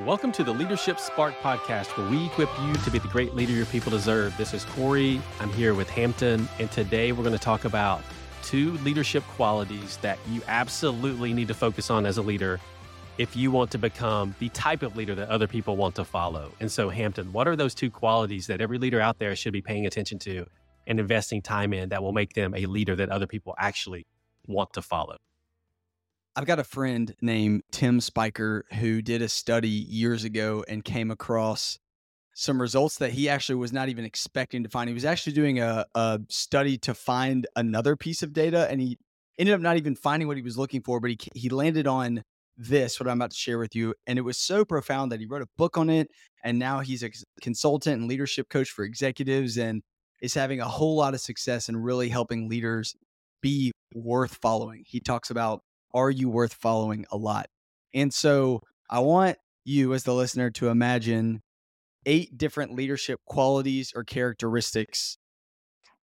Welcome to the Leadership Spark podcast, where we equip you to be the great leader your people deserve. This is Corey. I'm here with Hampton, and today we're going to talk about two leadership qualities that you absolutely need to focus on as a leader if you want to become the type of leader that other people want to follow. And so, Hampton, what are those two qualities that every leader out there should be paying attention to and investing time in that will make them a leader that other people actually want to follow? I've got a friend named Tim Spiker who did a study years ago and came across some results that he actually was not even expecting to find. He was actually doing a, a study to find another piece of data and he ended up not even finding what he was looking for, but he, he landed on this, what I'm about to share with you. And it was so profound that he wrote a book on it. And now he's a consultant and leadership coach for executives and is having a whole lot of success and really helping leaders be worth following. He talks about are you worth following a lot? And so I want you, as the listener, to imagine eight different leadership qualities or characteristics.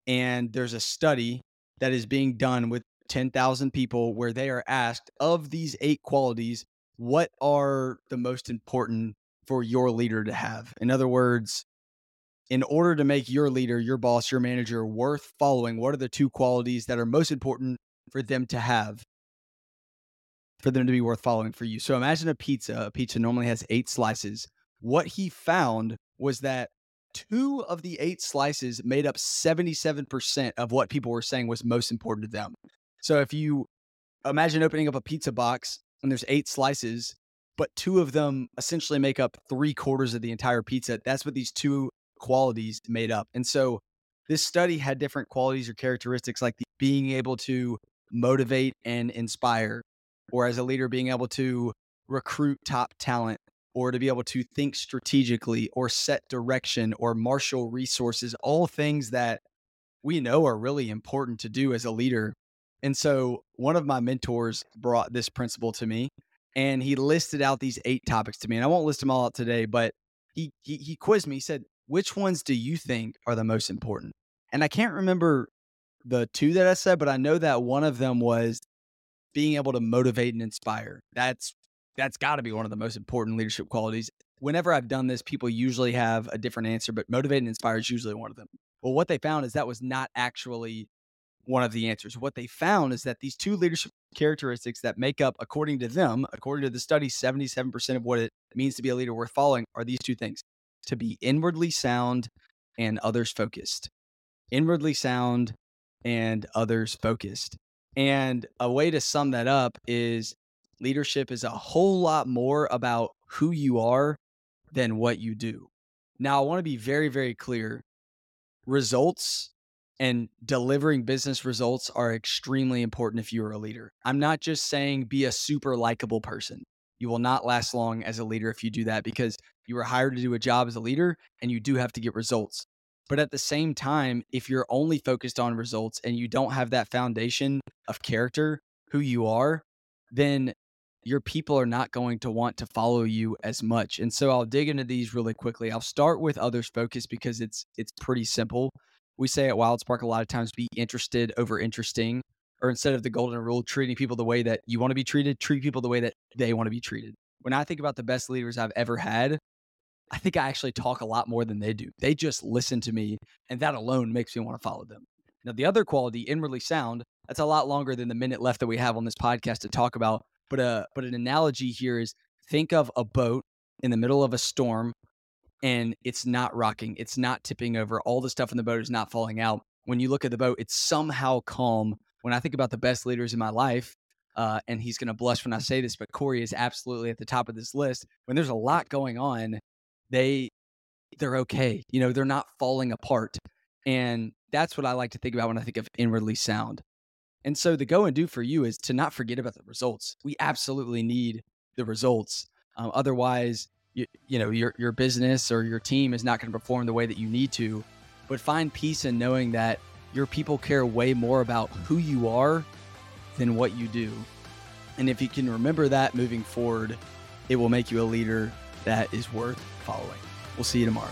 And there's a study that is being done with 10,000 people where they are asked of these eight qualities, what are the most important for your leader to have? In other words, in order to make your leader, your boss, your manager worth following, what are the two qualities that are most important for them to have? For them to be worth following for you. So imagine a pizza. A pizza normally has eight slices. What he found was that two of the eight slices made up 77% of what people were saying was most important to them. So if you imagine opening up a pizza box and there's eight slices, but two of them essentially make up three quarters of the entire pizza, that's what these two qualities made up. And so this study had different qualities or characteristics like being able to motivate and inspire, or as a leader being able to recruit top talent or to be able to think strategically or set direction or marshal resources, all things that we know are really important to do as a leader. And so one of my mentors brought this principle to me and he listed out these eight topics to me. And I won't list them all out today, but he, he, he quizzed me. He said, Which ones do you think are the most important? And I can't remember the two that I said, but I know that one of them was being able to motivate and inspire. That's that's got to be one of the most important leadership qualities. Whenever I've done this, people usually have a different answer, but motivate and inspire is usually one of them. Well, what they found is that was not actually one of the answers. What they found is that these two leadership characteristics that make up, according to them, according to the study, 77% of what it means to be a leader worth following are these two things to be inwardly sound and others focused. Inwardly sound and others focused. And a way to sum that up is leadership is a whole lot more about who you are than what you do. Now, I want to be very, very clear. Results and delivering business results are extremely important if you are a leader. I'm not just saying be a super likable person. You will not last long as a leader if you do that because you were hired to do a job as a leader and you do have to get results. But at the same time, if you're only focused on results and you don't have that foundation of character, who you are, then your people are not going to want to follow you as much. And so I'll dig into these really quickly. I'll start with others focus because it's it's pretty simple. We say at WildSpark a lot of times be interested over interesting, or instead of the golden rule, treating people the way that you want to be treated, treat people the way that they want to be treated. When I think about the best leaders I've ever had, I think I actually talk a lot more than they do. They just listen to me, and that alone makes me want to follow them. Now, the other quality, inwardly sound, that's a lot longer than the minute left that we have on this podcast to talk about. But uh, but an analogy here is think of a boat in the middle of a storm, and it's not rocking, it's not tipping over. All the stuff in the boat is not falling out. When you look at the boat, it's somehow calm. When I think about the best leaders in my life, uh, and he's going to blush when I say this, but Corey is absolutely at the top of this list. When there's a lot going on, they they're okay. You know, they're not falling apart. And that's what I like to think about when I think of inwardly sound. And so the go and do for you is to not forget about the results. We absolutely need the results. Um, otherwise, you, you know, your your business or your team is not going to perform the way that you need to. But find peace in knowing that your people care way more about who you are than what you do. And if you can remember that moving forward, it will make you a leader that is worth following. We'll see you tomorrow.